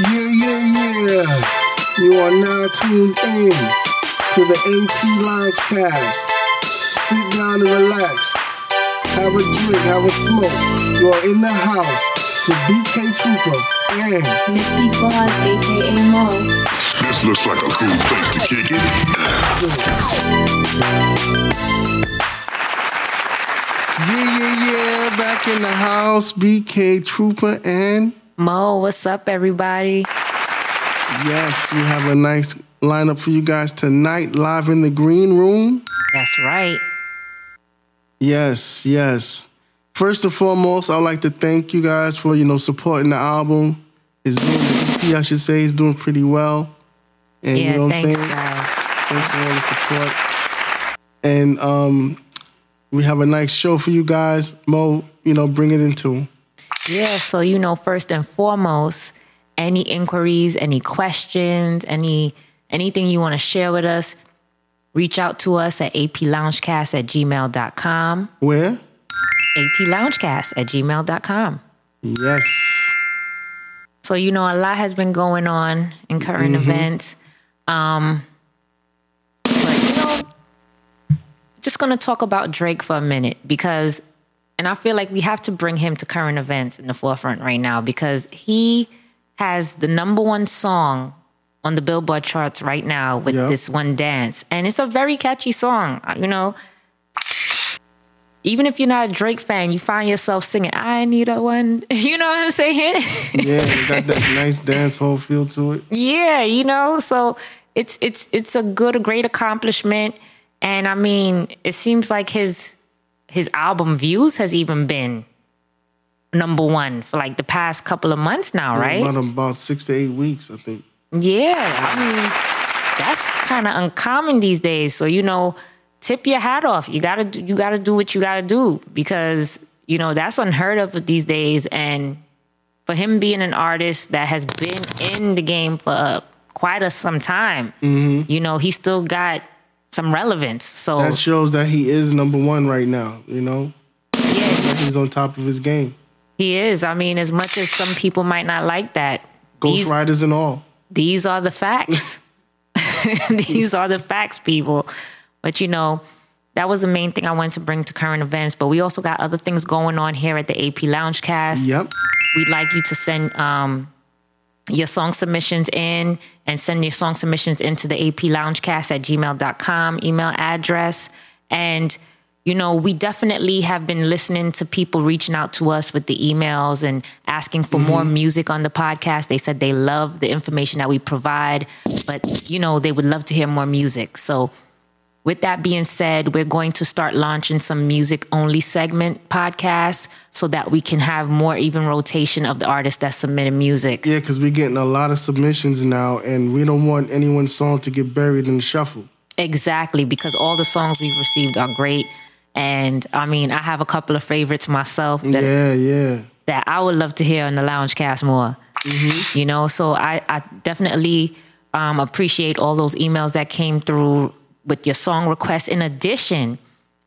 Yeah, yeah, yeah. You are now tuned in to the AP Lounge Cast. Sit down and relax. Have a drink, have a smoke. You are in the house with BK Trooper and Misty Bars, aka Mo. This looks like a cool place to kick it. yeah, yeah, yeah. Back in the house, BK Trooper and Mo, what's up, everybody? yes, we have a nice lineup for you guys tonight, live in the green room. That's right. Yes, yes. First and foremost, I'd like to thank you guys for you know supporting the album. It's doing the EP, I should say, is doing pretty well. And Yeah, you know what I'm thanks, saying? guys. Thanks for all the support. And um, we have a nice show for you guys. Mo, you know, bring it into. Yeah, so you know, first and foremost, any inquiries, any questions, any anything you want to share with us, reach out to us at aploungecast at gmail.com. Where? aploungecast at gmail.com. Yes. So, you know, a lot has been going on in current events. Um, but, you know, just going to talk about Drake for a minute because, and I feel like we have to bring him to current events in the forefront right now because he has the number one song on the Billboard charts right now with Yep. this one dance. And it's a very catchy song. Uh, You know, even if you're not a Drake fan, you find yourself singing, I need a one. You know what I'm saying? Yeah, got that nice dance hall feel to it. Yeah, you know, so it's it's it's a good, a great accomplishment, and I mean, it seems like his his album views has even been number one for like the past couple of months now, right? About about six to eight weeks, I think. Yeah, I mean, that's kind of uncommon these days. So you know, tip your hat off. You gotta do- you gotta do what you gotta do because you know that's unheard of these days. And for him being an artist that has been in the game for uh, quite a some time, you know, he still got some relevance. So That shows that he is number one right now. You know, yeah, he's on top of his game. he is. I mean, as much as some people might not like that, Ghost these- Riders and all. these are the facts. these are the facts, people. But you know, that was the main thing I wanted to bring to current events. But we also got other things going on here at the AP Lounge Cast. Yep. We'd like you to send um, your song submissions in and send your song submissions into the AP Loungecast at gmail.com email address. And, you know, we definitely have been listening to people reaching out to us with the emails and asking for more mm-hmm. music on the podcast. They said they love the information that we provide, but, you know, they would love to hear more music. So, with that being said, we're going to start launching some music only segment podcasts so that we can have more even rotation of the artists that submitted music. Yeah, because we're getting a lot of submissions now, and we don't want anyone's song to get buried in the shuffle. Exactly, because all the songs we've received are great. And I mean, I have a couple of favorites myself that, Yeah, yeah. that I would love to hear on the lounge cast more. You know, so I, I definitely um, appreciate all those emails that came through with your song requests. In addition,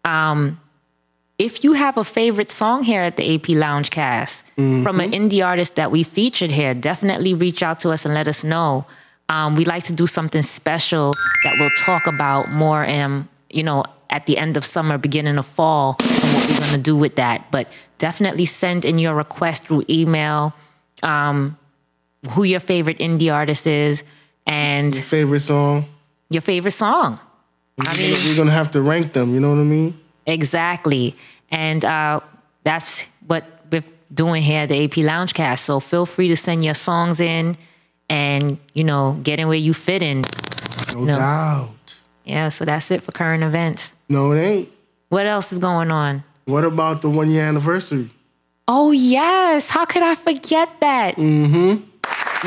um, if you have a favorite song here at the AP Lounge Cast from an indie artist that we featured here, definitely reach out to us and let us know. Um, we like to do something special that we'll talk about more, um, you know, at the end of summer, beginning of fall, and what we're gonna do with that. But definitely send in your request through email, um, who your favorite indie artist is, and Favorite song. your favorite song. I mean, We're gonna have to rank them. You know what I mean? Exactly. And uh, that's what we're doing here at the AP Loungecast. So feel free to send your songs in and, you know, get in where you fit in. No, No. doubt. Yeah, so that's it for current events. No, it ain't. What else is going on? What about the one year anniversary? Oh, yes. How could I forget that? Mm-hmm.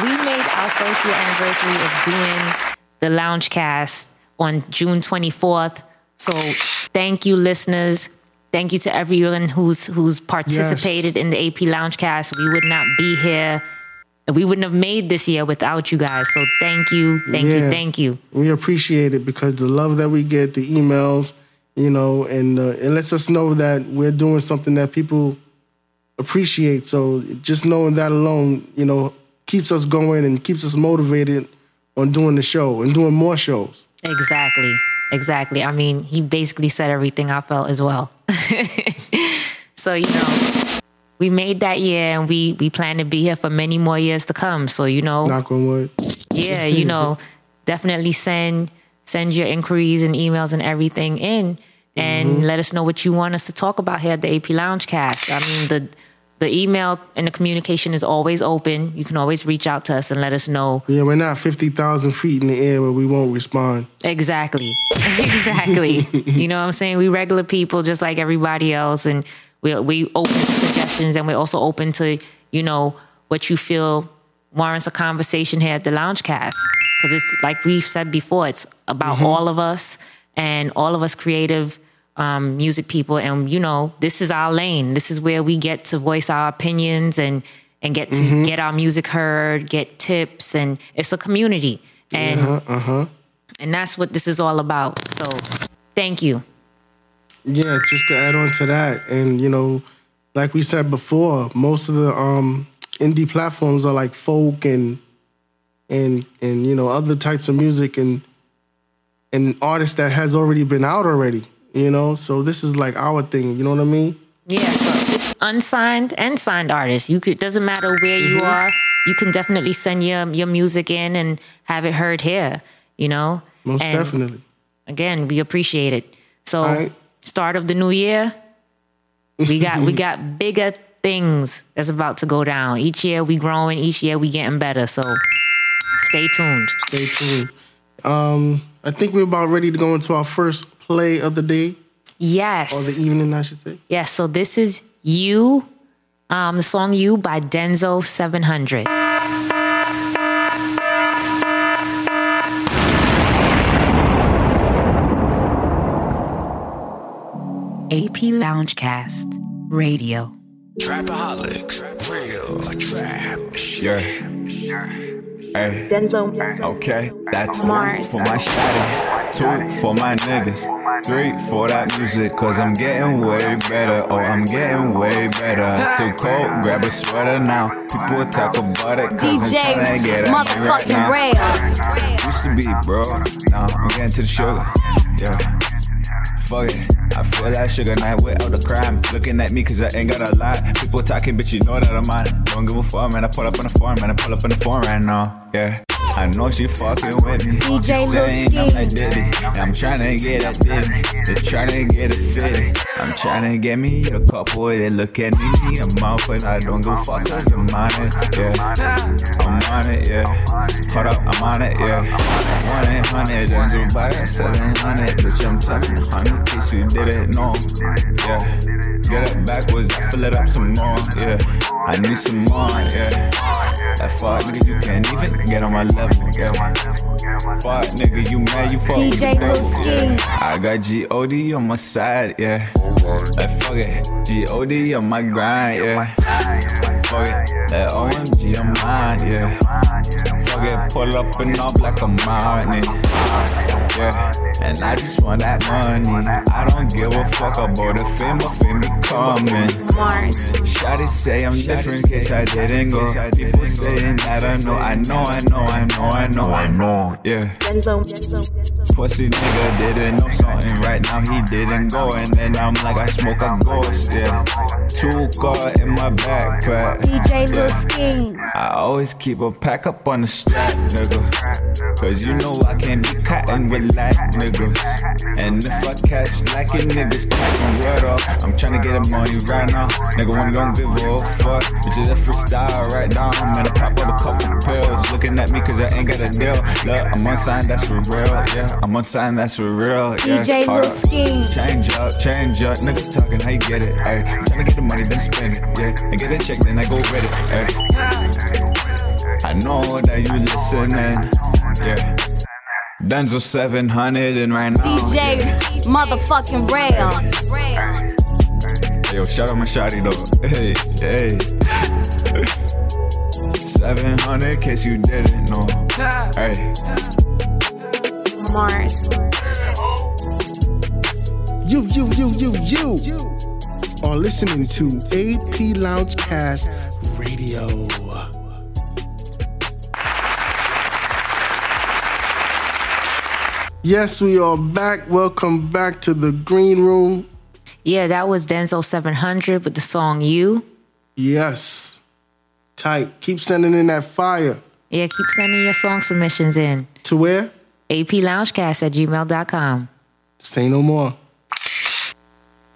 We made our first year anniversary of doing the Loungecast on June 24th. So thank you, listeners. Thank you to everyone who's who's participated in the AP Loungecast. We would not be here. We wouldn't have made this year without you guys. So thank you, thank you, thank you. We appreciate it because the love that we get, the emails, you know, and uh, it lets us know that we're doing something that people appreciate. So just knowing that alone, you know, keeps us going and keeps us motivated on doing the show and doing more shows. Exactly. Exactly. I mean, he basically said everything I felt as well. so, you know, we made that year and we we plan to be here for many more years to come. So, you know, Knock on wood. yeah, you know, definitely send send your inquiries and emails and everything in and mm-hmm. let us know what you want us to talk about here at the AP Lounge Cast. I mean, the the email and the communication is always open. You can always reach out to us and let us know Yeah, we're not fifty thousand feet in the air where we won't respond. Exactly. exactly. you know what I'm saying? We regular people just like everybody else and we we open to suggestions and we're also open to, you know, what you feel warrants a conversation here at the Lounge Cast. Cause it's like we've said before, it's about mm-hmm. all of us and all of us creative um, music people. And you know, this is our lane. This is where we get to voice our opinions and and get to get our music heard, get tips, and it's a community. And and that's what this is all about. So thank you. Yeah, just to add on to that, and you know, like we said before, most of the um, indie platforms are like folk and and and you know other types of music and and artists that has already been out already. You know, so this is like our thing. You know what I mean? Yeah, for unsigned and signed artists. You could doesn't matter where you are. You can definitely send your your music in and have it heard here. You know, Most And definitely. Again, we appreciate it. So right. start of the new year, we got we got bigger things that's about to go down. Each year we growing. Each year we getting better. So stay tuned. Stay tuned. Um, I think we're about ready to go into our first play of the day Yes. or the evening, I should say. Yeah, so this is You, um, the song You by Denzo 700. AP Loungecast Radio. Trapaholics, real trap. Yeah. Hey, Denzo. okay, that's Mars. for my shawty, two for my niggas, three for that music, cause I'm getting way better, oh, I'm getting way better. Too cold, grab a sweater now. People talk about it, cause I'm DJ tryna get at me right motherfucking now. Used to be, bro. Now I'm getting to the sugar. Yeah. Fuck it. I feel like sugar night without the crime. Looking at me cause I ain't got a lot. People talking, bitch, you know that I'm on. Don't give a fuck, man. I pull up on the farm, man. I pull up on the farm right now. Yeah. I know she fucking with me. DJ saying I'm Ski. Diddy. I'm trying to get a Diddy. They're trying to get a fitty. I'm trying to get me a couple. They look at me, I'm out, but I don't a fuck cause I'm on it. Yeah. I'm on it, yeah. Hold up, I'm on it, yeah. 1 800 and Dubai, 700. Bitch, I'm talking 100 case you didn't know. Yeah. Get it backwards, I fill it up some more, yeah. I need some more, yeah. That fuck nigga, you can't even get on my level. Fuck nigga, you mad, you fuck with DJ yeah. I got G-O-D on my side, yeah. Like fuck it, G-O-D on my grind, yeah. Fuck it, that OMG on mine, yeah. Fuck it, pull up and up like a money. Yeah, and I just want that money. I don't give a fuck about the fame, but fame be coming. Shawty say I'm different, case I didn't go. People saying that I know, I know, I know, I know, I know, I know. Yeah. Pussy nigga didn't know something right now he didn't go and then I'm like I smoke a ghost yeah two car in my backpack. DJ Lil. I always keep a pack up on the strap nigga. Cause you know I can't be cotton with lack niggas and if I catch lacking niggas catching word up. I'm tryna get a money right now. Nigga wanna don't give a fuck. Bitches that freestyle right now. Man I pop up a couple pills. Looking at me cause I ain't got a deal. Look I'm unsigned that's for real yeah. I'm unsigned that's for real yeah. DJ Lil. Change up, change up, nigga talking, how you get it? Ay, I'm tryna get the money, then spend it, yeah. And get a check, then I go read it, ay. I know that you listening, yeah. Denzel 700 and right now. DJ motherfucking Rail. Yo, shout out my shotty though. Hey, hey. 700 in case you didn't know. Hey. Mars. You, you, you, you, you are listening to AP Loungecast Radio. Yes, we are back. Welcome back to the green room. Yeah, that was Denzel 700 with the song You. Yes. Tight. Keep sending in that fire. Yeah, keep sending your song submissions in. To where? APLoungecast at gmail.com. Say no more.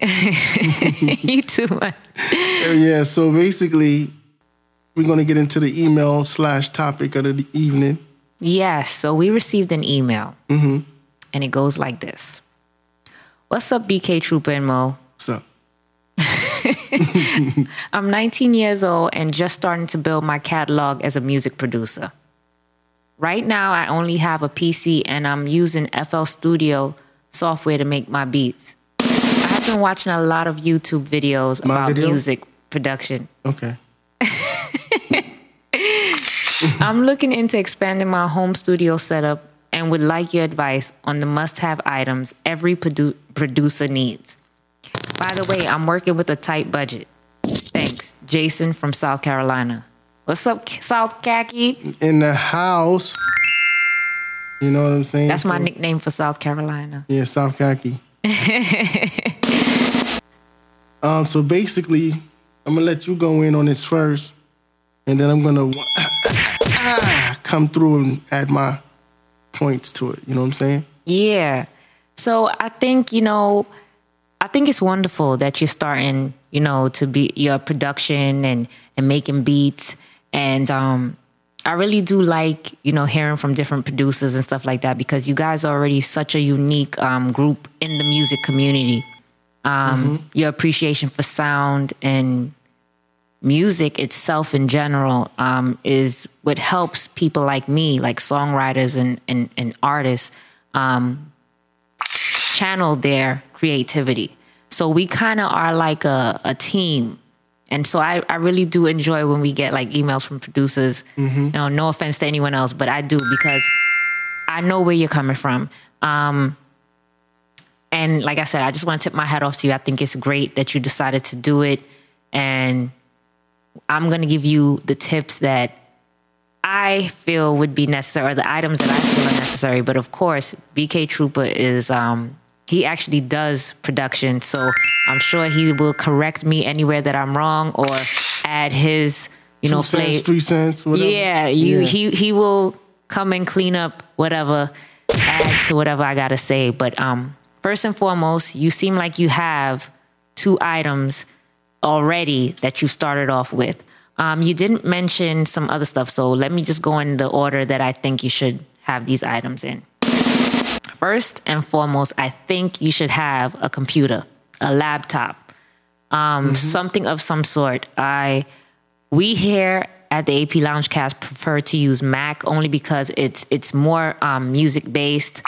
you too much. Yeah, so basically, we're going to get into the email slash topic of the evening. Yes, so we received an email. Mm-hmm. And it goes like this What's up, BK Trooper and Mo? What's up? I'm 19 years old and just starting to build my catalog as a music producer. Right now, I only have a PC and I'm using FL Studio software to make my beats. I have been watching a lot of YouTube videos My about video? music production. okay. I'm looking into expanding my home studio setup and would like your advice on the must have items every produ- producer needs. By the way, I'm working with a tight budget. Thanks, Jason from South Carolina. What's up, South Khaki? In the house. You know what I'm saying? That's my So- nickname for South Carolina. Yeah, South Khaki. um, so basically, I'm gonna let you go in on this first, and then I'm gonna come through and add my points to it. You know what I'm saying? Yeah. So I think, you know, I think it's wonderful that you're starting, you know, to be your production and and making beats and um I really do like, you know, hearing from different producers and stuff like that because you guys are already such a unique um, group in the music community. Um, Your appreciation for sound and music itself in general um, is what helps people like me, like songwriters and, and, and artists, um, channel their creativity. So we kind of are like a, a team. And so I, I really do enjoy when we get like emails from producers. You know, no offense to anyone else, but I do because I know where you're coming from. Um, and like I said, I just want to tip my hat off to you. I think it's great that you decided to do it. And I'm going to give you the tips that I feel would be necessary, or the items that I feel are necessary. But of course, BK Trooper is, um, he actually does production. So I'm sure he will correct me anywhere that I'm wrong or add his, you know, Two cents, flavor. three cents, whatever. Yeah, you Yeah. he he will come and clean up whatever, add to whatever I gotta say. But um, first and foremost, you seem like you have two items already that you started off with. Um, you didn't mention some other stuff, so let me just go in the order that I think you should have these items in. First and foremost, I think you should have a computer, a laptop, um, something of some sort. I we here at the AP Loungecast prefer to use Mac only because it's it's more um, music based.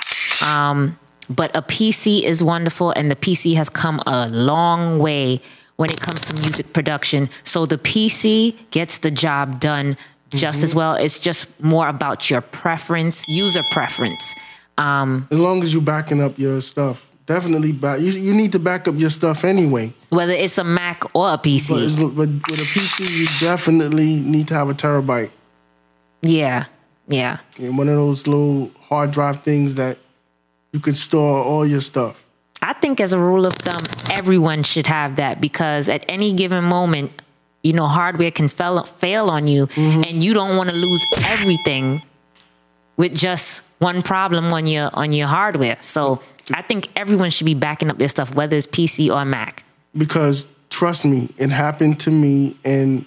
Um, but a PC is wonderful, and the PC has come a long way when it comes to music production. So the PC gets the job done just as well. It's just more about your preference, user preference. Um, As long as you're backing up your stuff, definitely back. You, you need to back up your stuff anyway. whether it's a Mac or a PC. But, but with a PC, you definitely need to have a terabyte. yeah, yeah. And one of those little hard drive things that you could store all your stuff. I think as a rule of thumb, everyone should have that because at any given moment, you know, hardware can fail, fail on you and you don't want to lose everything with just one problem on your on your hardware. So I think everyone should be backing up their stuff, whether it's PC or Mac. Because trust me, it happened to me, and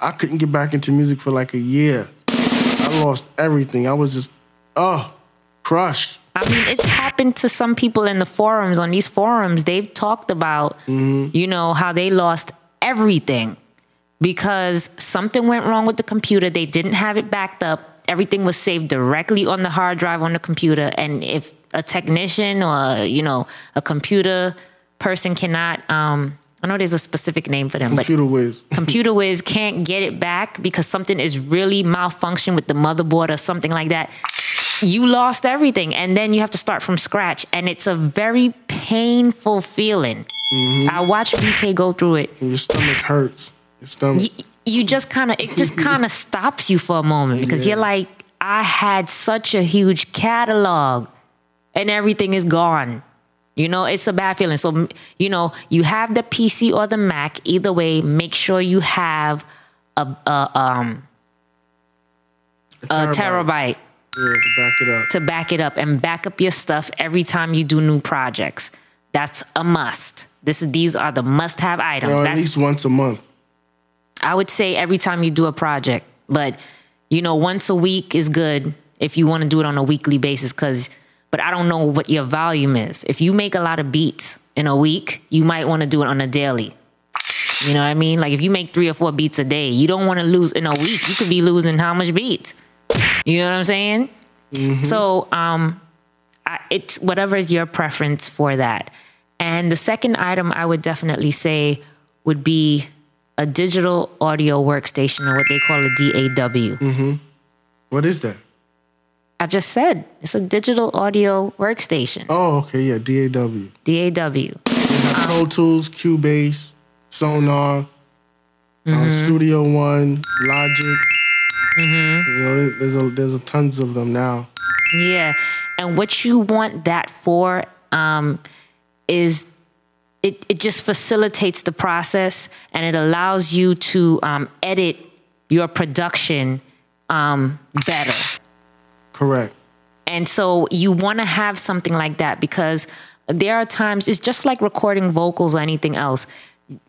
I couldn't get back into music for like a year. I lost everything. I was just, oh, crushed. I mean, it's happened to some people in the forums. On these forums, they've talked about, mm-hmm. you know, how they lost everything because something went wrong with the computer. They didn't have it backed up. Everything was saved directly on the hard drive on the computer. And if a technician or, you know, a computer person cannot, um, I know there's a specific name for them, but Computer whiz. computer whiz can't get it back because something is really malfunctioned with the motherboard or something like that you lost everything and then you have to start from scratch and it's a very painful feeling i watched bk go through it And your stomach hurts. Your stomach. You just kind of it just kind of stops you for a moment because you're like i had such a huge catalog and everything is gone. You know, it's a bad feeling. So, you know, you have the PC or the Mac. Either way, make sure you have a, a um a terabyte Yeah, to back it up. to back it up and back up your stuff every time you do new projects. That's a must. This is these are the must-have items. You at That's- least once a month. I would say every time you do a project, but you know, once a week is good if you want to do it on a weekly basis. Cause, but I don't know what your volume is. If you make a lot of beats in a week, you might want to do it on a daily. You know what I mean? Like if you make three or four beats a day, you don't want to lose in a week. You could be losing how much beats? You know what I'm saying? So, um, I, it's whatever is your preference for that. And the second item I would definitely say would be a digital audio workstation or what they call a DAW. Mm-hmm. What is that? I just said it's a digital audio workstation. Oh, okay, yeah, DAW. DAW. Pro Tools, Cubase, Sonar, Mm-hmm. um, Studio One, Logic. Mm-hmm. You know, there's a there's a tons of them now. Yeah. And what you want that for um, is it, it just facilitates the process and it allows you to um, edit your production um, better. Correct. And so you want to have something like that because there are times it's just like recording vocals or anything else.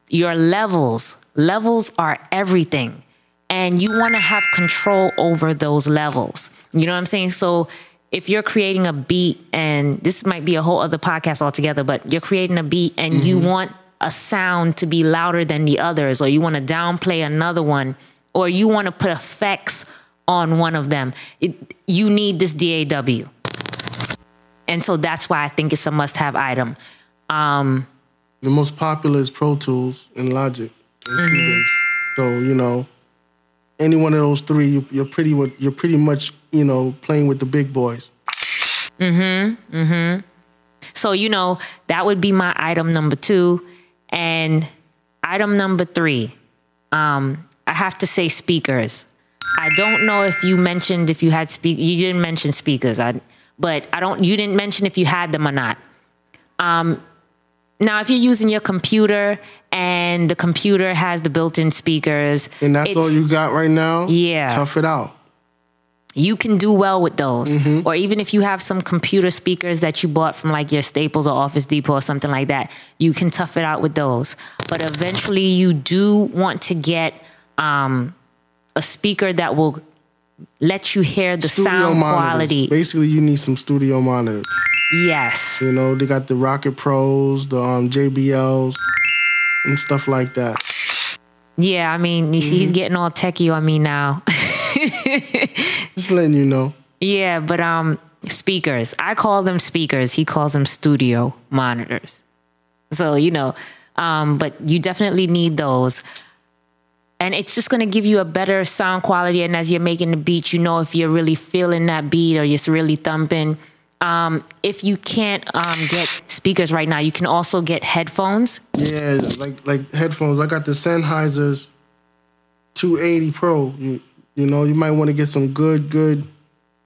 Your levels, levels are everything. And you want to have control over those levels. You know what I'm saying? So if you're creating a beat and this might be a whole other podcast altogether, but you're creating a beat and you want a sound to be louder than the others, or you want to downplay another one, or you want to put effects on one of them, it, you need this DAW. And so that's why I think it's a must have item. Um, The most popular is Pro Tools and Logic and Mm-hmm. Cubase. So you know, any one of those three, you, you're pretty you're pretty much you know playing with the big boys. Mm-hmm. Mm-hmm. So, you know, that would be my item number two. And item number three, um, I have to say speakers. I don't know if you mentioned if you had speak. You didn't mention speakers, I, but I don't. You didn't mention if you had them or not. Um, now, if you're using your computer and the computer has the built-in speakers, And that's all you got right now. Yeah. tough it out. you can do well with those. Or even if you have some computer speakers that you bought from like your Staples or Office Depot or something like that, you can tough it out with those. But eventually, you do want to get um, a speaker that will let you hear the Studio sound monitors. quality. Basically, you need some studio monitors. Yes. You know, they got the Rokit Pros, the um, JBLs, and stuff like that. Yeah, I mean, you see, he's getting all techie on me now. Just letting you know. Yeah, but um speakers. I call them speakers. He calls them studio monitors. So, you know, um but you definitely need those. And it's just going to give you a better sound quality and as you're making the beat, you know if you're really feeling that beat or you're really thumping. Um if you can't um get speakers right now, you can also get headphones. Yeah, like like headphones. I got the Sennheisers 280 Pro. You, you know, you might want to get some good, good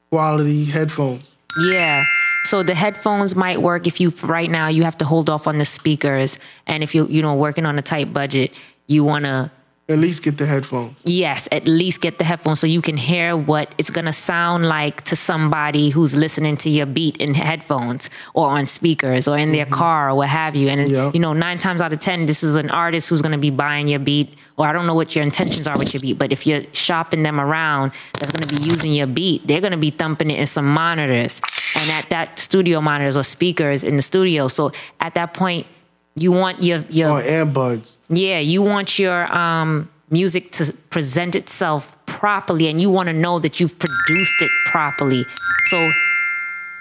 quality headphones. Yeah. So the headphones might work if you right now you have to hold off on the speakers and if you you know working on a tight budget, you want to At least get the headphones. yes, at least get the headphones so you can hear what it's going to sound like to somebody who's listening to your beat in headphones or on speakers or in their mm-hmm. car or what have you. And, Yeah. you know, nine times out of 10, this is an artist who's going to be buying your beat, or I don't know what your intentions are with your beat, but if you're shopping them around that's going to be using your beat, they're going to be thumping it in some monitors and at that studio monitors or speakers in the studio. So at that point, you want your, your Or earbuds. yeah, you want your um, music to present itself properly, and you want to know that you've produced it properly. So,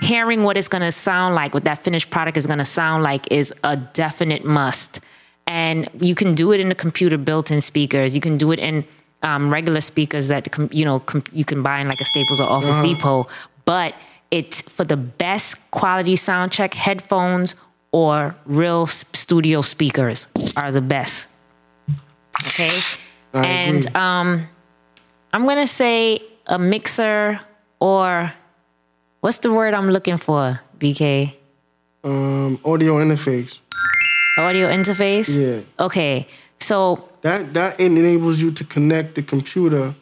hearing what it's going to sound like, what that finished product is going to sound like, is a definite must. And you can do it in the computer built-in speakers. You can do it in um, regular speakers that you know com- you can buy in like a Staples or Office Depot. But it's for the best quality sound check. Headphones or real studio speakers are the best. Okay. I and agree. um, I'm gonna say a mixer or what's the word I'm looking for? BK Um, audio interface. audio interface. Yeah. Okay, so That that enables you to connect the computer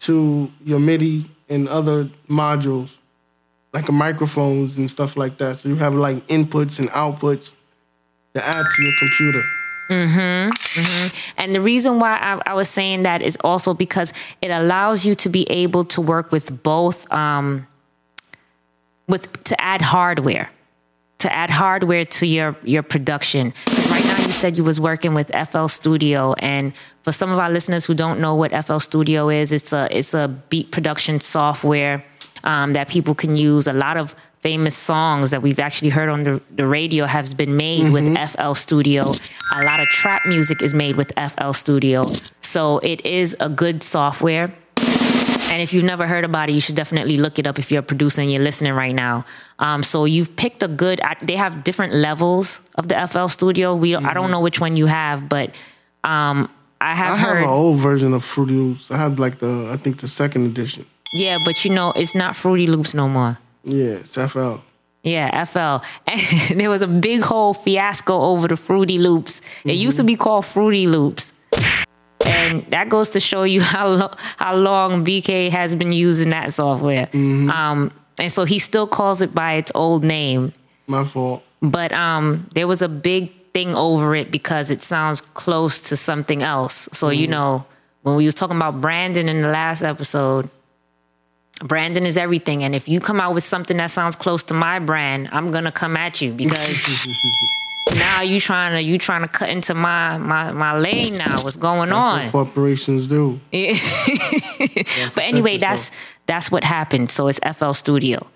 to your MIDI and other modules, like microphones and stuff like that. So you have like inputs and outputs to add to your computer. Mm-hmm, mm-hmm. And the reason why I, I was saying that is also because it allows you to be able to work with both, um, with to add hardware, to add hardware to your your production. Because right now you said you was working with FL Studio, and for some of our listeners who don't know what FL Studio is, it's a it's a beat production software um, that people can use. A lot of famous songs that we've actually heard on the, the radio has been made with FL Studio. A lot of trap music is made with FL Studio. So it is a good software. And if you've never heard about it, you should definitely look it up if you're producing and you're listening right now. Um, so you've picked a good. They have different levels of the FL Studio. We I don't know which one you have, but um, I have I have heard. an old version of Fruity Loops. I have like the I think the second edition. Yeah, but you know it's not Fruity Loops no more. Yeah, it's FL. Yeah, FL. And there was a big whole fiasco over the Fruity Loops. It used to be called Fruity Loops. And that goes to show you how lo- how long BK has been using that software. Um, and so he still calls it by its old name. My fault. But um, there was a big thing over it because it sounds close to something else. So you know, when we was talking about Brandon in the last episode, Brandon is everything. And if you come out with something that sounds close to my brand, I'm gonna come at you because now you trying to you trying to cut into my my my lane now. What's going That's on? what corporations do. But anyway, that's that's what happened. So it's FL Studio.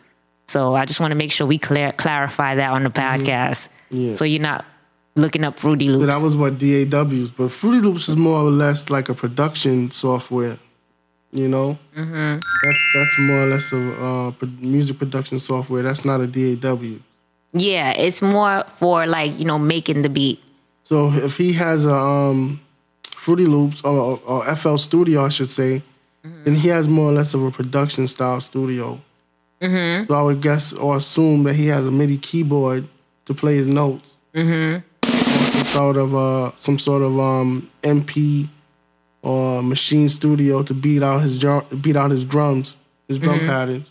So I just want to make sure we clear, clarify that on the podcast. Mm-hmm. Yeah. So you're not looking up Fruity Loops. So that was what DAWs. But Fruity Loops is more or less like a production software. You know, mm-hmm. that's that's more or less a uh, music production software. That's not a DAW. yeah, it's more for like you know making the beat. So if he has a um, Fruity Loops or, or FL Studio, I should say, then he has more or less of a production style studio. Mm-hmm. So I would guess or assume that he has a MIDI keyboard to play his notes. Mm-hmm. Or some sort of uh, some sort of um, MP or Maschine Studio to beat out his drum, beat out his drums, his drum patterns.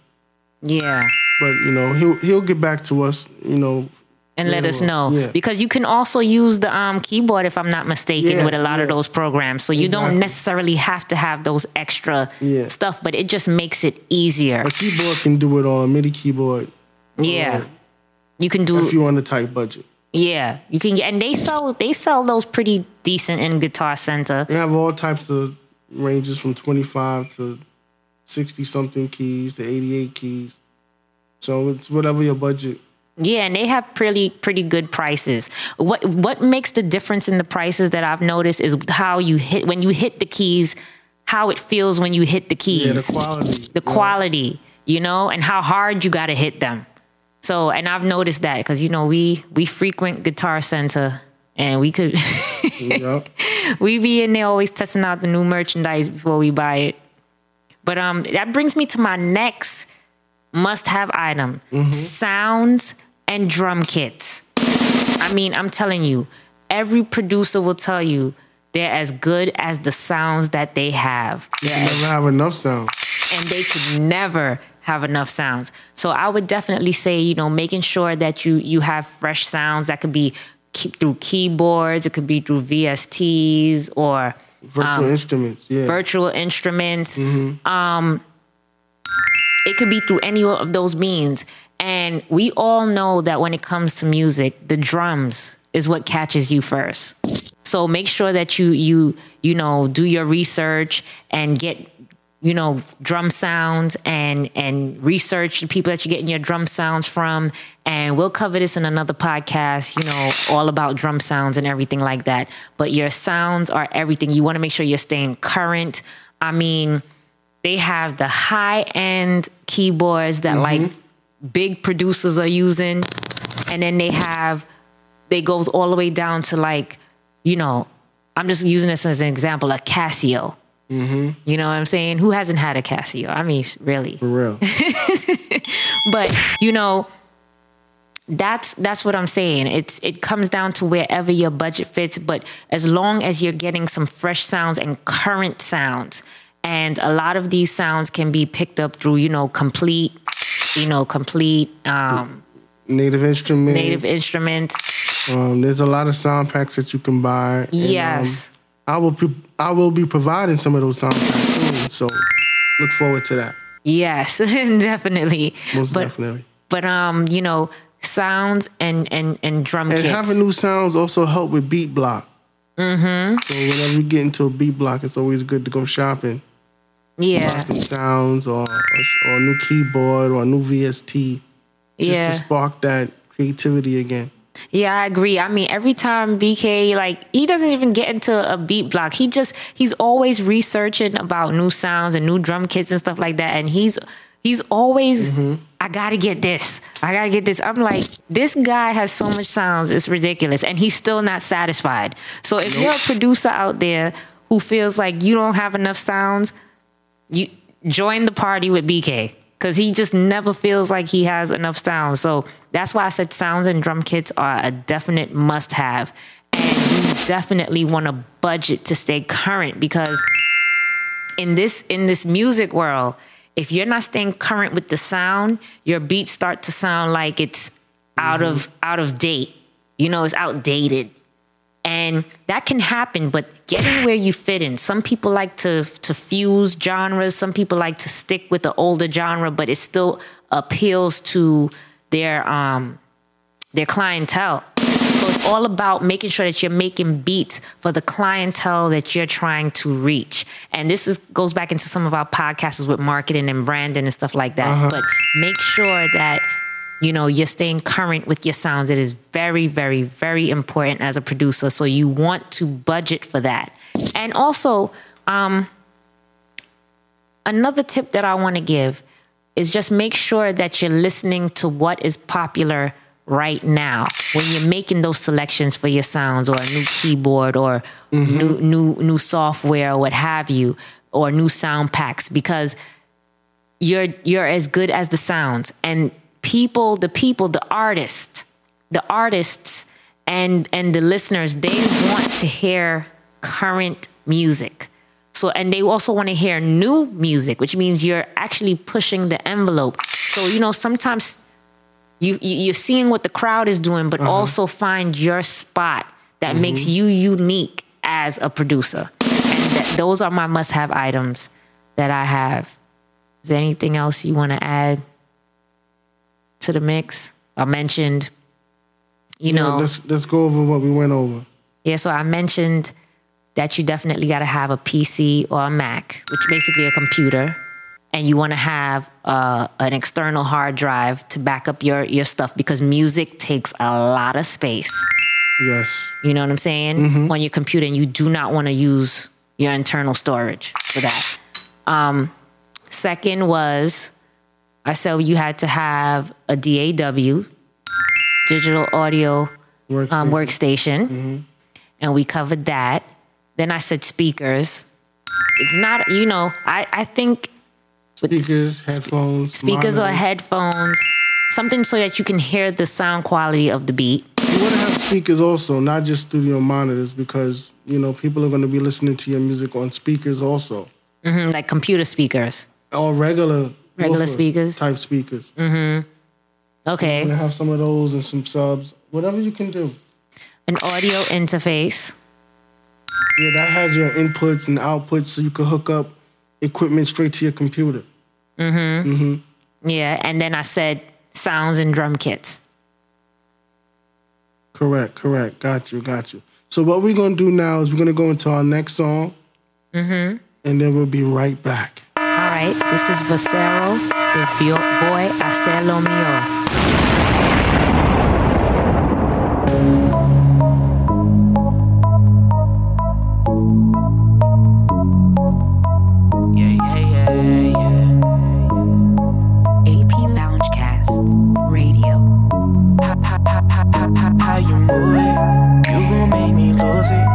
Yeah. But you know he'll he'll get back to us. You know And let us know yeah. because you can also use the um, keyboard if I'm not mistaken Yeah, with a lot of those programs. So you don't necessarily have to have those extra Yeah. stuff, but it just makes it easier. a keyboard can do it on a MIDI keyboard Yeah, you can do. if you on a tight budget. Yeah, you can get, and they sell they sell those pretty decent in Guitar Center. They have all types of ranges from 25 to 60 something keys to 88 keys. So it's whatever your budget. Yeah, and they have pretty pretty good prices. What what makes the difference in the prices that I've noticed is how you hit when you hit the keys, how it feels when you hit the keys. Yeah, the quality. the quality, you know, and how hard you got to hit them. So, and I've noticed that because you know we we frequent Guitar Center, and we could we be in there always testing out the new merchandise before we buy it. But um, that brings me to my next must-have item: sounds and drum kits. I mean, I'm telling you, every producer will tell you they're as good as the sounds that they have. You never have enough sound. and they could never have enough sounds. So I would definitely say, you know, making sure that you you have fresh sounds that could be through keyboards, it could be through VSTs or Virtual instruments, yeah. virtual instruments. Um, it could be through any of those means. And we all know that when it comes to music, the drums is what catches you first. So make sure that you you you know do your research and get you know drum sounds and and research the people that you're getting your drum sounds from. And we'll cover this in another podcast you know all about drum sounds and everything like that. But your sounds are everything. You want to make sure you're staying current. I mean they have the high end keyboards that mm-hmm. like big producers are using. And then they have they goes all the way down to like you know i'm just using this as an example a casio You know what I'm saying? Who hasn't had a Casio? I mean, really. For real. But you know, that's that's what I'm saying. It's it comes down to wherever your budget fits, but as long as you're getting some fresh sounds and current sounds, and a lot of these sounds can be picked up through you know complete, you know complete um, Native instruments. native instruments. Um, there's a lot of sound packs that you can buy. and, um, Yes. I will. Pre- I will be providing some of those sound packs soon. So look forward to that. Yes, definitely. Most but, definitely. But um, you know, sounds and and and drum And kits. having new sounds also help with beat block. Mm-hmm. So whenever you get into a beat block, it's always good to go shopping. Buy yeah, some sounds or, or or a new keyboard or a new VST just yeah. to spark that creativity again. Yeah, I agree. I mean, every time BK like he doesn't even get into a beat block. He just he's always researching about new sounds and new drum kits and stuff like that. And he's he's always I gotta get this. I gotta get this. I'm like, this guy has so much sounds, it's ridiculous. And he's still not satisfied. So if you're a producer out there who feels like you don't have enough sounds, you join the party with BK because he just never feels like he has enough sounds. So that's why I said sounds and drum kits are a definite must have. And you definitely want to budget to stay current because in this in this music world, if you're not staying current with the sound, your beats start to sound like it's out mm-hmm. of out of date. You know, it's outdated. And that can happen, but getting where you fit in. Some people like to to fuse genres. Some people like to stick with the older genre, but it still appeals to their um their clientele. So it's all about making sure that you're making beats for the clientele that you're trying to reach. And this is goes back into some of our podcasts with marketing and branding and stuff like that. But make sure that you know you're staying current with your sounds. It is very, very, very important as a producer. So you want to budget for that. And also, um, another tip that I want to give is just make sure that you're listening to what is popular right now when you're making those selections for your sounds or a new keyboard or new new new software or what have you or new sound packs because you're you're as good as the sounds and people the people the artists the artists and and the listeners they want to hear current music. So and they also want to hear new music which means you're actually pushing the envelope. So you know sometimes you you- you're seeing what the crowd is doing but uh-huh. also find your spot that mm-hmm. makes you unique as a producer. And that, those are my must have items that i have. Is there anything else you want to add to the mix i mentioned you know let's let's go over what we went over. yeah, so I mentioned that you definitely got to have a PC or a Mac, which basically a computer, and you want to have uh, an external hard drive to back up your your stuff because music takes a lot of space. Yes. You know what I'm saying? On your computer, and you do not want to use your internal storage for that. Um, second was I said you had to have a DAW, digital audio um, workstation, and we covered that. Then I said speakers. It's not, you know, I, I think Speakers, headphones, speakers or headphones, something so that you can hear the sound quality of the beat. You want to have speakers also, not just studio monitors, because you know people are going to be listening to your music on speakers also, Mhm, like computer speakers. or regular Regular speakers? type speakers. Mm-hmm. Okay. And have some of those and some subs, whatever you can do. An audio interface. Yeah, that has your inputs and outputs, so you can hook up equipment straight to your computer. Mm-hmm. Mm hmm. Yeah. And then I said sounds and drum kits. Correct, correct. Got you, got you. So what we're gonna do now is we're gonna go into our next song, Mm-hmm. and then we'll be right back. Right. This is Vocero with Yo Voy a Hacer Lo Mío. Yeah, yeah, yeah, yeah. AP Loungecast Radio. How, how, how, how, how, how, how you move it? You gon' make me lose it.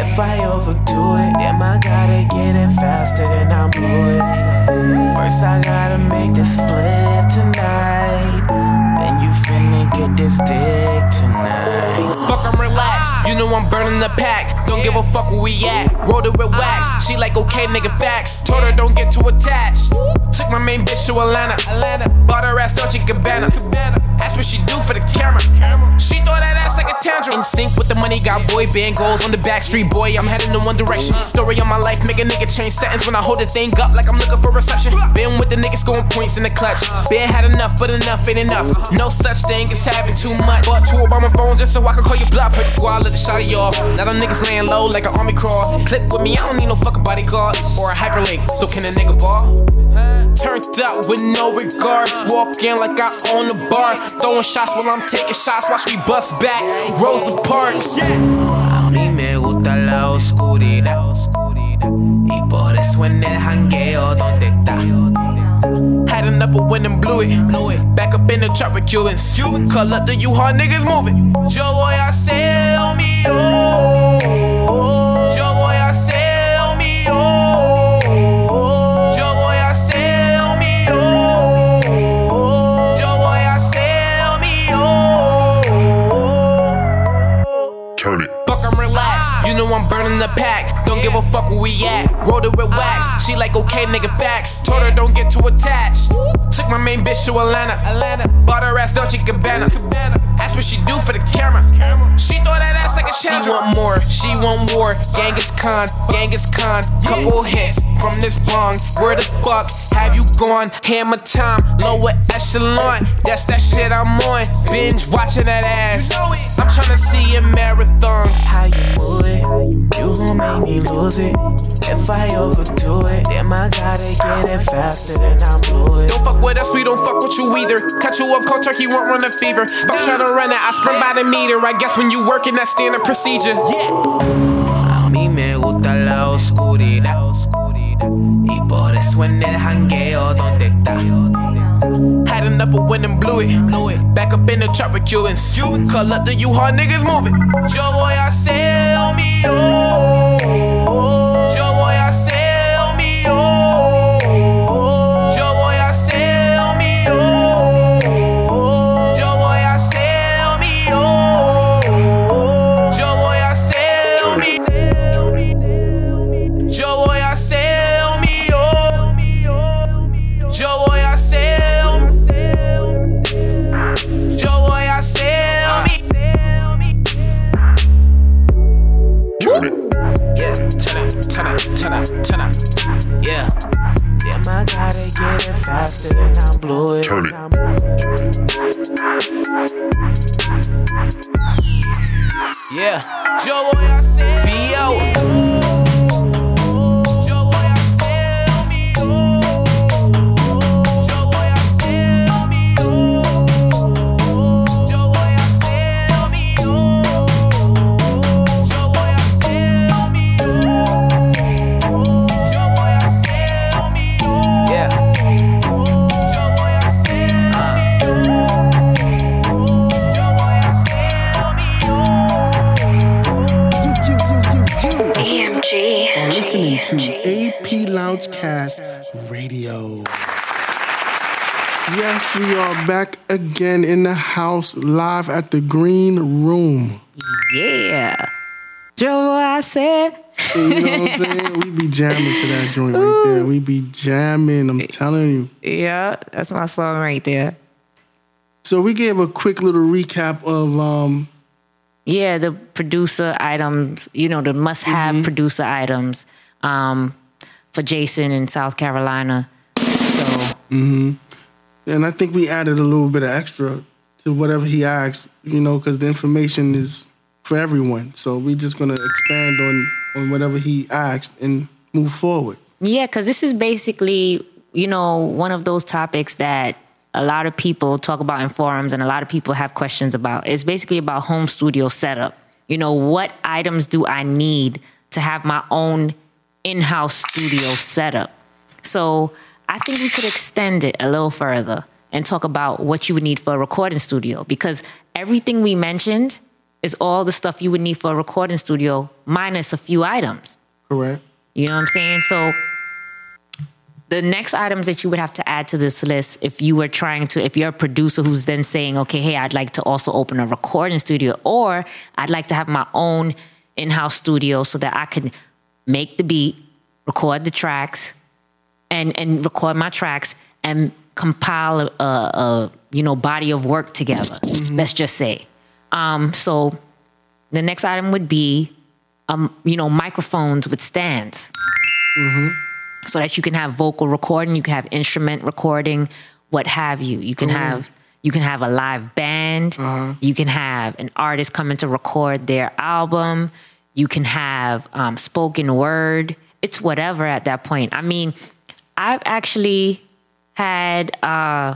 If I overdo it Am I gotta get it faster than I overdo I gotta make this flip tonight. Then you finna get this dick tonight. Fuck, I'm relaxed. You know I'm burning the pack. Don't give a fuck where we at. Rolled it with wax. She like, okay, nigga, facts. Told her don't get too attached. Took my main bitch to Atlanta. Bought her ass Dolce Gabbana. Asked what she do for the camera. She throw that tantrum. In sync with the money, got boy band goals on the back street. Boy, I'm heading in one direction. Story of my life, make a nigga change settings when I hold the thing up like I'm looking for reception. Been with the niggas scoring points in the clutch. Been had enough, but enough ain't enough. No such thing as having too much. Bought two Obama phones just so I can call you bluff. Heard the squad, let the shot you off. Now them niggas laying low like an army crawl. Click with me, I don't need no fucking bodyguard or a hyperlink. So can a nigga ball? Turned up with no regards. Walking like I own the bar. Throwing shots while I'm taking shots. Watch me bust back. Rosa Parks. A mí me gusta la oscuridad. Y por eso en el jangueo, ¿dónde está? Had enough of and blew it. Blew it. Back up in the truck with Cubans. Cubans. Call up the U-Haul niggas moving. Yo voy a hacer oh, lo mío. The pack. Don't give a fuck where we at. Rolled it with wax. She like, okay, nigga, facts. Told her don't get too attached. Took my main bitch to Atlanta. Atlanta. Bought her ass Dolce Gabbana. Asked what she do for the camera. She throw that ass like a tantrum. She want more. She want war. Genghis Khan. Genghis Khan. Couple hits from this bong. Where the fuck have you gone? Hammer time. Lower echelon. That's that shit I'm on. Binge watching that ass. I'm tryna see a marathon. How you move it? You gon' make me lose it. If I overdo it, then I gotta get it faster than I blew it. Don't fuck with us, we don't fuck with you either. Cut you off cold turkey, won't run a fever. Fuck trying to run it, I sprint by the meter. I guess when you working, that standard procedure. Yeah. A mí me gusta la oscuridad. Y por eso en el jangueo, ¿dónde está? Had enough of and blew it. Blew it. Back up in the truck with Cubans. Call up the U-Haul niggas moving. Yo voy a hacer lo mío. Loungecast Radio. Yes, we are back again in the house, live at the Green Room. Yeah. Joe, I said. You know what I'm saying? We be jamming to that joint right there. We be jamming. I'm telling you. Yeah, that's my song right there. So we gave a quick little recap of um Yeah, the producer items, you know, the must have producer items um, for Jason in South Carolina. So, Mhm, and I think we added a little bit of extra to whatever he asked, you know, because the information is for everyone. So we're just gonna expand on on whatever he asked and move forward. yeah, because this is basically, you know, one of those topics that a lot of people talk about in forums and a lot of people have questions about. It's basically about home studio setup. You know, what items do I need to have my own in house studio setup? So I think we could extend it a little further and talk about what you would need for a recording studio because everything we mentioned is all the stuff you would need for a recording studio minus a few items. Correct. You know what I'm saying? So the next items that you would have to add to this list if you were trying to if you're a producer who's then saying okay hey i'd like to also open a recording studio or i'd like to have my own in-house studio so that i can make the beat record the tracks and and record my tracks and compile a, a you know body of work together let's just say um so the next item would be um you know microphones with stands so that you can have vocal recording, you can have instrument recording, what have you. You can have you can have a live band. You can have an artist coming to record their album. You can have um, spoken word. It's whatever at that point. I mean, I've actually had uh,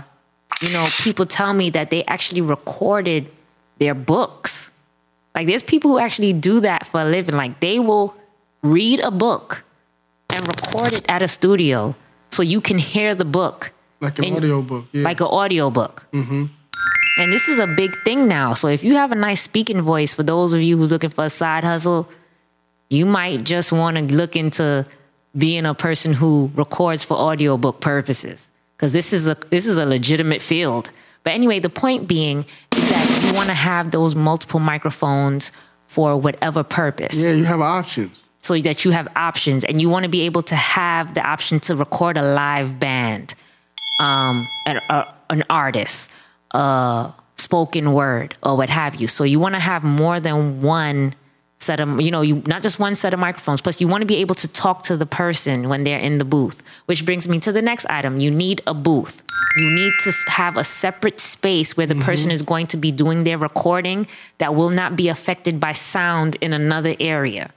you know people tell me that they actually recorded their books. Like there's people who actually do that for a living. Like they will read a book and record it at a studio so you can hear the book Like an And- audio book. Yeah. like an audio book. Mm-hmm. And this is a big thing now. So if you have a nice speaking voice, for those of you who's looking for a side hustle, you might just want to look into being a person who records for audiobook purposes because this is a this is a legitimate field. But anyway, the point being is that you want to have those multiple microphones for whatever purpose yeah, you have options. so that you have options and you want to be able to have the option to record a live band um an, a, an artist uh spoken word or what have you. So you want to have more than one set of you know you not just one set of microphones plus you want to be able to talk to the person when they're in the booth which brings me to the next item. You need a booth. You need to have a separate space where the person is going to be doing their recording that will not be affected by sound in another area.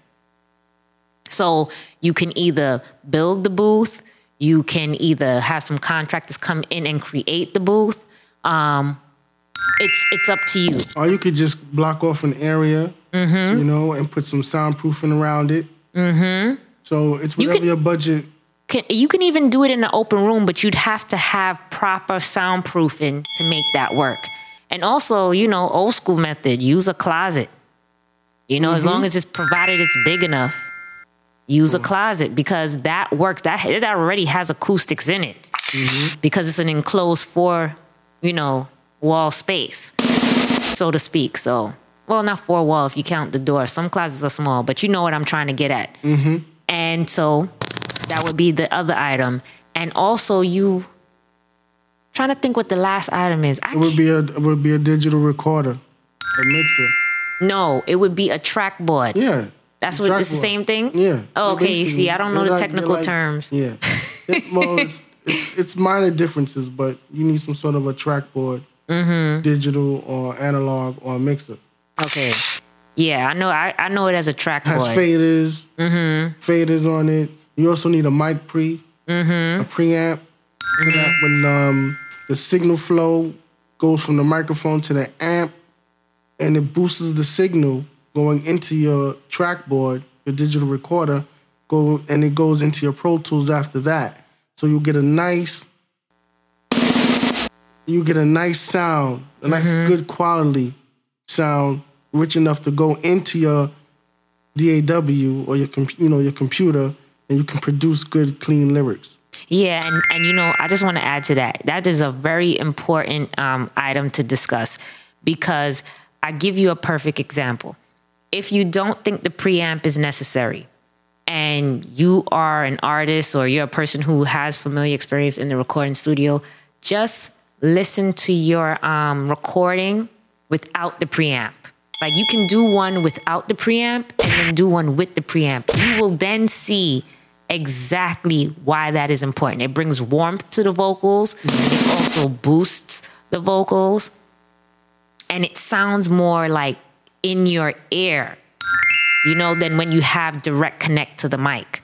So you can either build the booth, you can either have some contractors come in and create the booth. Um, it's it's up to you. Or you could just block off an area, Mm-hmm. you know, and put some soundproofing around it. Mm-hmm. So it's You whatever your budget. Can, you can even do it in an open room, but you'd have to have proper soundproofing to make that work. And also, you know, old school method, use a closet. You know, as long as it's provided it's big enough, use a closet because that works. That it already has acoustics in it because it's an enclosed four, you know, wall space, so to speak. So, well, not four wall if you count the door. Some closets are small, but you know what I'm trying to get at. Mm-hmm. And so that would be the other item. And also you trying to think what the last item is. I It would be a it would be a digital recorder, a mixer. no, it would be a track board. Yeah. That's what it's the same thing? Yeah. Oh, okay, you see, I don't know the like- technical like- terms. Yeah. It- well, it's, it's minor differences, but you need some sort of a track board, Mm-hmm. digital or analog or a mixer. Okay. Yeah, I know I, I know it as a track has faders, Mm-hmm. faders on it. You also need a mic pre, Mm-hmm. a preamp for that when um, the signal flow goes from the microphone to the amp, and it boosts the signal going into your track board, your digital recorder, go and it goes into your Pro Tools after that. So you get a nice, you get a nice sound, a nice good quality sound, rich enough to go into your DAW or your com- you know your computer, and you can produce good, clean lyrics. Yeah, and, and you know, I just want to add to that. That is a very important um, item to discuss because I give you a perfect example. If you don't think the preamp is necessary and you are an artist or you're a person who has familiar experience in the recording studio, just listen to your um, recording without the preamp. Like you can do one without the preamp and then do one with the preamp. You will then see exactly why that is important. It brings warmth to the vocals, it also boosts the vocals, and it sounds more like in your ear, you know, than when you have direct connect to the mic.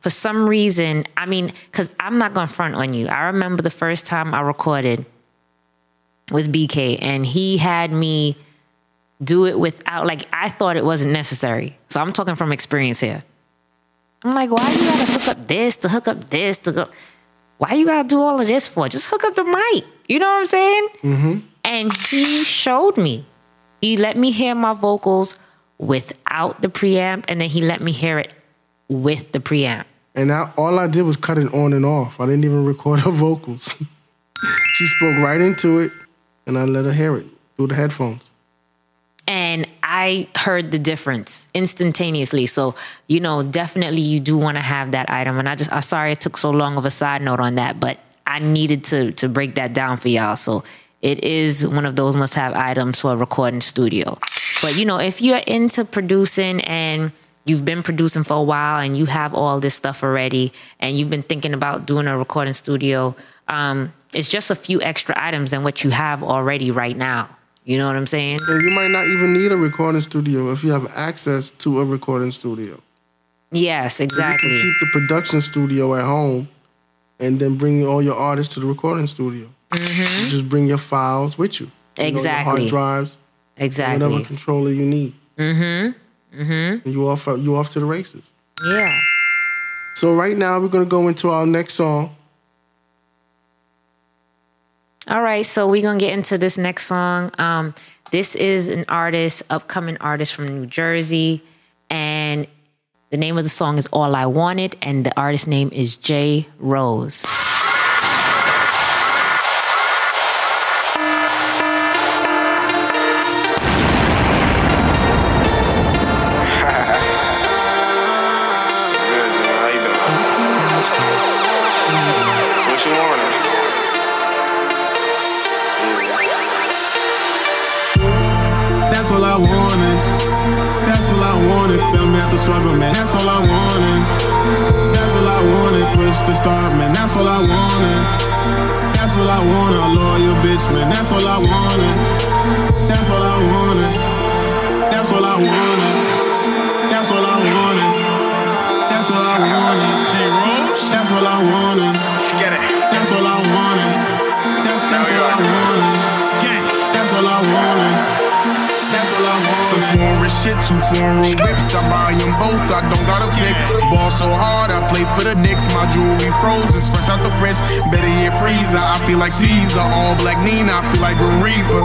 For some reason, I mean, because I'm not going to front on you. I remember the first time I recorded with BK, and he had me do it without, like, I thought it wasn't necessary. So I'm talking from experience here. I'm like, why you gotta hook up this to hook up this to go? Why you gotta do all of this for? Just hook up the mic. You know what I'm saying? Mm-hmm. And he showed me. He let me hear my vocals without the preamp, and then he let me hear it with the preamp. And I, all I did was cut it on and off. I didn't even record her vocals. she spoke right into it, and I let her hear it through the headphones. and I heard the difference instantaneously. So, you know, definitely you do want to have that item. And I just, I'm sorry it took so long of a side note on that, but I needed to to break that down for y'all. So it is one of those must have items for a recording studio. But you know, if you're into producing and you've been producing for a while and you have all this stuff already and you've been thinking about doing a recording studio, um, it's just a few extra items than what you have already right now. You know what I'm saying? And you might not even need a recording studio if you have access to a recording studio. Yes, exactly. You exactly. can keep the production studio at home and then bring all your artists to the recording studio. You just bring your files with you. You know, your Mm-hmm. Exactly. hard drives, Exactly. whatever controller you need. Mm-hmm. Mm-hmm. You off you off to the races. Yeah. So right now we're gonna go into our next song. All right, so we're gonna get into this next song. Um, this is an artist, upcoming artist from New Jersey, and the name of the song is All I Wanted, and the artist name is Jay Rose. Start, man. That's all I wanted. That's all I wanted. A loyal bitch, man. That's all I wanted. That's all I wanted. That's all I wanted. Shit, two foreign whips. I buy them both, I don't gotta pick. Ball so hard, I play for the Knicks. My jewelry frozen, fresh out the fridge. Better yet, freezer. I feel like Caesar, all black Nina. I feel like a Reaper.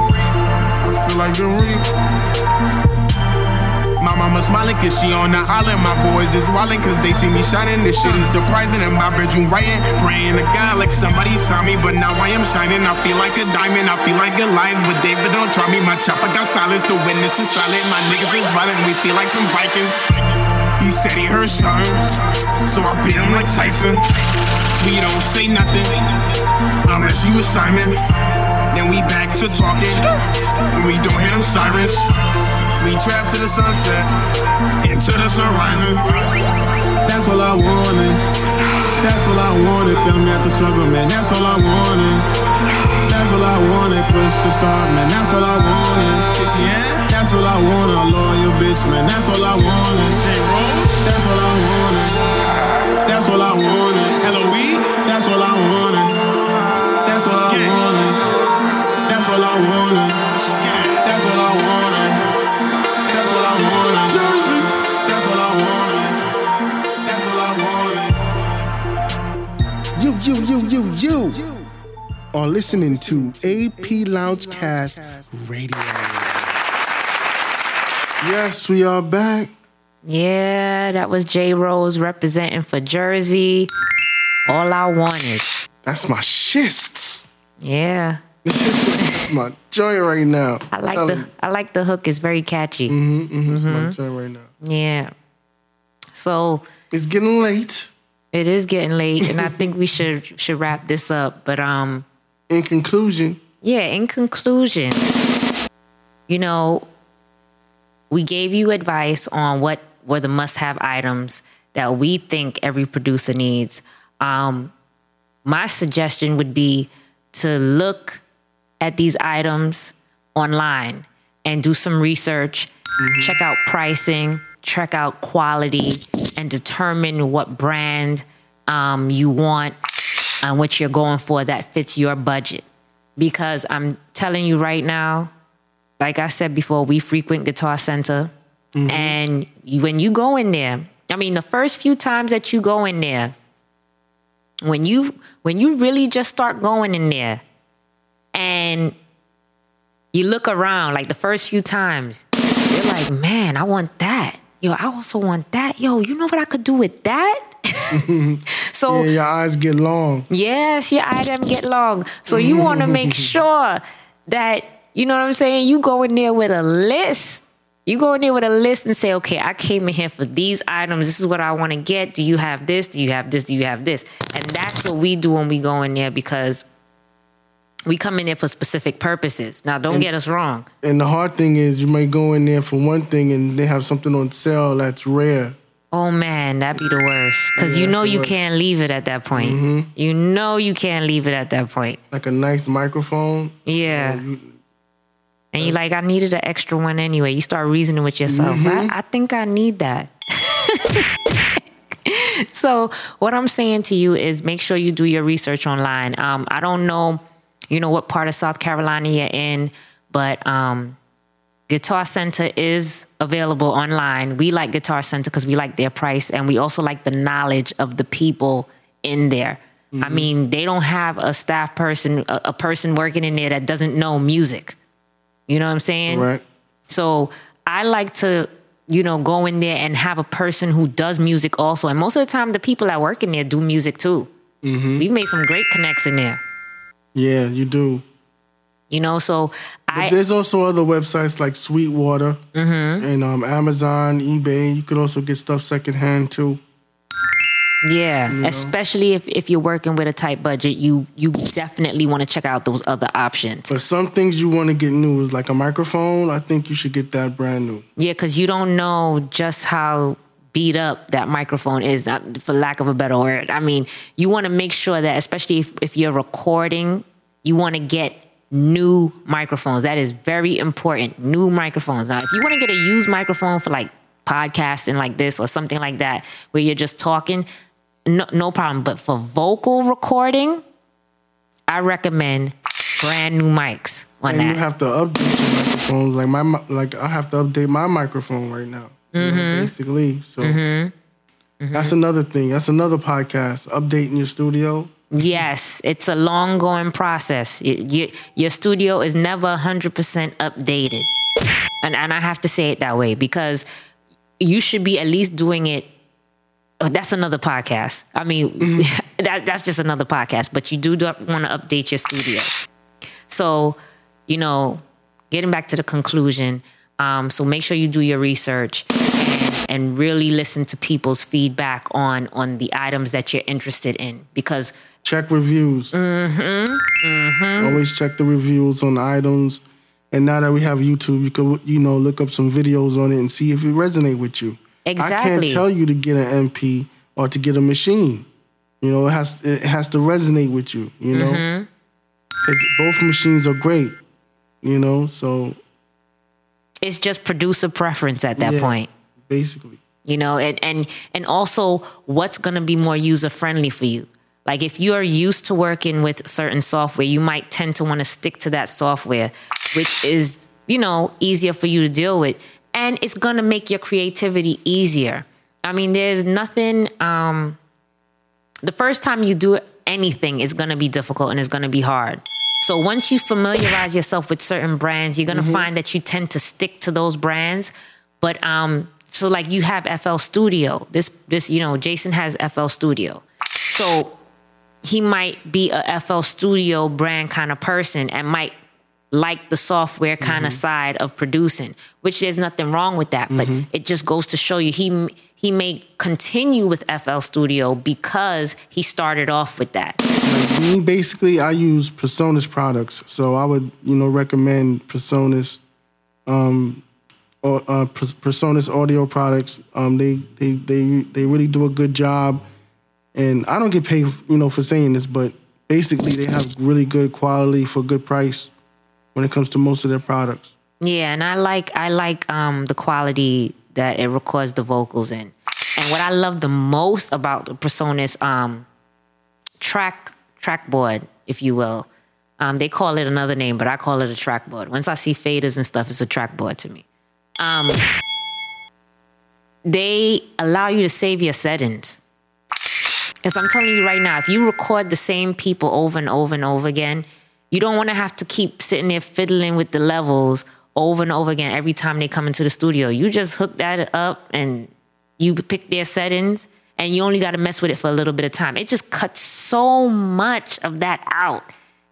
I feel like a Reaper. My mama smiling cause she on the island. My boys is wildin' cause they see me shining. This shit is surprising. In my bedroom writing, praying to God like somebody saw me. But now I am shining. I feel like a diamond. I feel like a lion. But David don't try me. My chopper got silence. The witness is silent. My niggas is violent. We feel like some Vikings. He said he heard something. So I beat him like Tyson. We don't say nothing unless you is Simon. Then we back to talking. We don't hear them sirens. We trap to the sunset, into the sun rising. That's all I wanted. That's all I wanted. Felt me after struggle, man. That's all I wanted. That's all I wanted. Push to start, man. That's all I wanted. That's all I wanted. A loyal bitch, man. That's all I wanted. That's all I wanted. That's all I wanted. L.O.E. That's all I wanted. That's all I wanted. That's all I wanted. Are listening to AP Loungecast Radio. Yes, we are back. Yeah, that was Jay Rose representing for Jersey. All I wanted. That's my shists. Yeah. That's my joint right now. I like Tell the. I like the hook. It's very catchy. Mm-hmm, It's my joint right now. Yeah. So It's getting late. it is getting late, and I think we should should wrap this up. But um, In conclusion, yeah. In conclusion, you know, we gave you advice on what were the must-have items that we think every producer needs. Um, my suggestion would be to look at these items online and do some research, check out pricing, check out quality, and determine what brand um, you want and what you're going for that fits your budget. Because I'm telling you right now, like I said before, we frequent Guitar Center. Mm-hmm. And when you go in there, I mean, the first few times that you go in there, when you when you really just start going in there and you look around like the first few times you're like man i want that yo i also want that yo you know what i could do with that so yeah, your eyes get long. Yes, your item get long. So you mm. want to make sure that you know what I'm saying. You go in there with a list. You go in there with a list and say, okay, I came in here for these items. This is what I want to get. Do you have this? Do you have this? Do you have this? And that's what we do when we go in there because we come in there for specific purposes. Now, don't And- get us wrong. And the hard thing is, you might go in there for one thing and they have something on sale that's rare. Oh man, that'd be the worst. Because Yeah, you know you worst. can't leave it at that point. You know you can't leave it at that point. Like a nice microphone. Yeah. you- And you're like, I needed an extra one anyway. You start reasoning with yourself. I, I think I need that. so what I'm saying to you is make sure you do your research online. Um, I don't know, you know, what part of South Carolina you're in, but um, Guitar Center is available online. We like Guitar Center because we like their price and we also like the knowledge of the people in there. I mm-hmm. mean, they don't have a staff person, a, a person working in there that doesn't know music. You know what I'm saying? Right. So I like to, you know, go in there and have a person who does music also. And most of the time, the people that work in there do music too. Mm-hmm. We've made some great connects in there. Yeah, you do. You know, so I there's also other websites like Sweetwater Mm-hmm. and um, Amazon, eBay. You could also get stuff secondhand too. yeah, especially if if you're working with a tight budget, you you definitely want to check out those other options. But some things you want to get new is like a microphone. I think you should get that brand new. Yeah, because you don't know just how beat up that microphone is, uh, for lack of a better word. I mean, you want to make sure that, especially if, if you're recording, you want to get new microphones. That is very important. New microphones. Now, if you want to get a used microphone for like podcasting like this or something like that, where you're just talking, no, no problem. But for vocal recording, I recommend brand new mics on and that. you have to update your microphones. Like my like I have to update my microphone right now. you know, Mm-hmm. basically, so that's another thing. That's another podcast. Updating your studio. Yes, it's a long going process. Y- y- your studio is never 100% updated. And, and I have to say it that way because you should be at least doing it. Oh, that's another podcast. I mean, that, that's just another podcast, but you do want to update your studio. So, you know, getting back to the conclusion, um, so make sure you do your research and, really listen to people's feedback on on the items that you're interested in because Check reviews. Mm-hmm. mm-hmm. Always check the reviews on the items. And now that we have YouTube, you could you know look up some videos on it and see if it resonate with you. Exactly. I can't tell you to get an MP or to get a Maschine. You know, it has it has to resonate with you. You know, Mm-hmm. because both machines are great. You know, so it's just producer preference at that yeah, point. Basically. you know and and and also what's going to be more user friendly for you? Like if you are used to working with certain software you might tend to want to stick to that software which is you know easier for you to deal with. And it's going to make your creativity easier. I mean there's nothing um the first time you do anything is going to be difficult and it's going to be hard. So once you familiarize yourself with certain brands you're going to find that you tend to stick to those brands. But um so like you have FL Studio. This this you know Jason has FL Studio. So he might be a FL Studio brand kind of person and might like the software kind of side of producing, which there's nothing wrong with that, but it just goes to show you he he may continue with FL Studio because he started off with that. Like me, basically, I use Personas products, so I would you know recommend Personas. um, or uh, Presonus audio products. Um, they they they they really do a good job, and I don't get paid you know for saying this, but basically they have really good quality for good price when it comes to most of their products. Yeah, and I like I like um the quality that it records the vocals in. And what I love the most about the Presonus um track trackboard, if you will. Um, they call it another name, but I call it a trackboard. Once I see faders and stuff, it's a trackboard to me. Um, they allow you to save your settings. Because I'm telling you right now, if you record the same people over and over and over again, you don't want to have to keep sitting there fiddling with the levels over and over again every time they come into the studio. You just hook that up and you pick their settings and you only got to mess with it for a little bit of time. It just cuts so much of that out.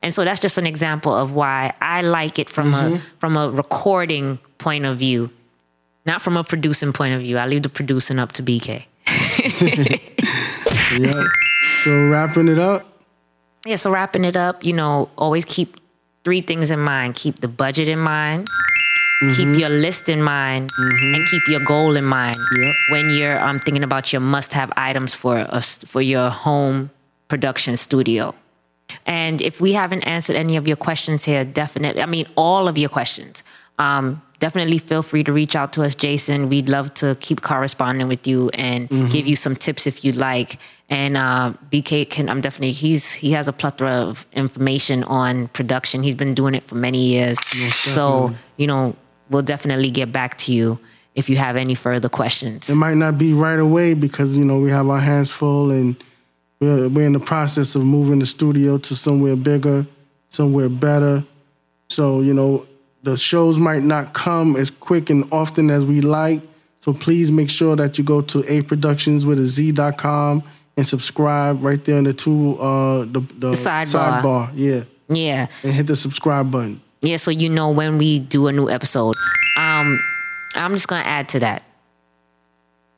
And so that's just an example of why I like it from a from a recording point of view, not from a producing point of view. I leave the producing up to BK. Yeah. So wrapping it up. Yeah, so wrapping it up, you know, always keep three things in mind. Keep the budget in mind, keep your list in mind, and keep your goal in mind Yep. when you're um, thinking about your must-have items for a, for your home production studio. And if we haven't answered any of your questions here, definitely, I mean, all of your questions, um, definitely feel free to reach out to us, Jason. We'd love to keep corresponding with you and give you some tips if you'd like. And uh, BK can, I'm definitely, he's he has a plethora of information on production. He's been doing it for many years. so, you know, we'll definitely get back to you if you have any further questions. It might not be right away because you know we have our hands full and we're we're in the process of moving the studio to somewhere bigger, somewhere better. So you know the shows might not come as quick and often as we like. So please make sure that you go to a productions with a z.com and subscribe right there in the two uh the, the, sidebar. sidebar. Yeah. Yeah. And hit the subscribe button. Yeah, so you know when we do a new episode. Um, I'm just gonna add to that.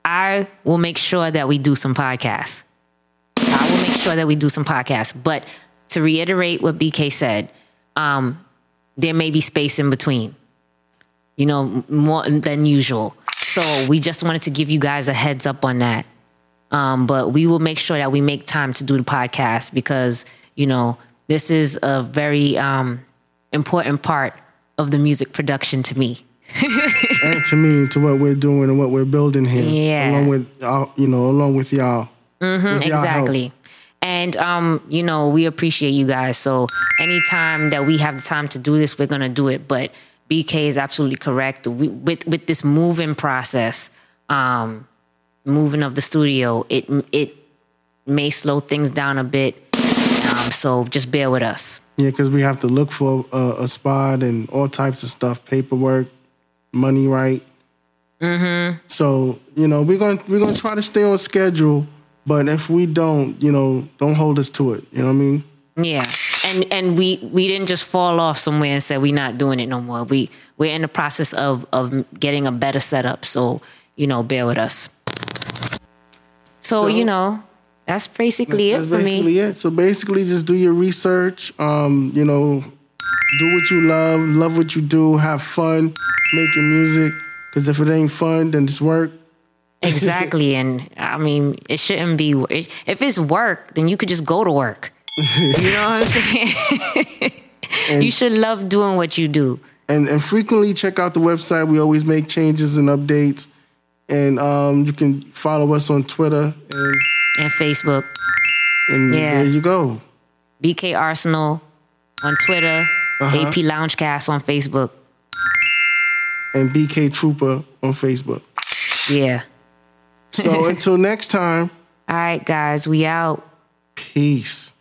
I will make sure that we do some podcasts. I will make sure that we do some podcasts. But to reiterate what BK said, um, there may be space in between. You know, more than usual. So we just wanted to give you guys a heads up on that. Um, but we will make sure that we make time to do the podcast because you know this is a very um, important part of the music production to me. and to me, to what we're doing and what we're building here. Yeah. Along with you know, along with y'all. With y'all help. And um, you know, we appreciate you guys. So anytime that we have the time to do this, we're gonna do it. But BK is absolutely correct. We, with with this moving process, um, moving of the studio, it it may slow things down a bit. Um, so just bear with us. Yeah, because we have to look for a, a spot and all types of stuff, paperwork, money right. Mm-hmm. So you know we're gonna we're gonna try to stay on schedule, but if we don't, you know, don't hold us to it. You know what I mean? Yeah, and and we we didn't just fall off somewhere and say we're not doing it no more. We we're in the process of of getting a better setup. So you know, bear with us. So, So- you know, that's basically That's it for basically me. it. So basically, just do your research. Um, you know, do what you love, love what you do, have fun making music. Because if it ain't fun, then it's work. Exactly, and I mean, it shouldn't be. If it's work, then you could just go to work. You know what I'm saying? you should love doing what you do. and and frequently check out the website. We always make changes and updates, and um, you can follow us on Twitter, and, And Facebook, and Yeah. there you go. BK Arsenal on Twitter, Uh-huh. AP Loungecast on Facebook. And BK Trooper on Facebook. Yeah. So until next time, All right, guys, we out. peace.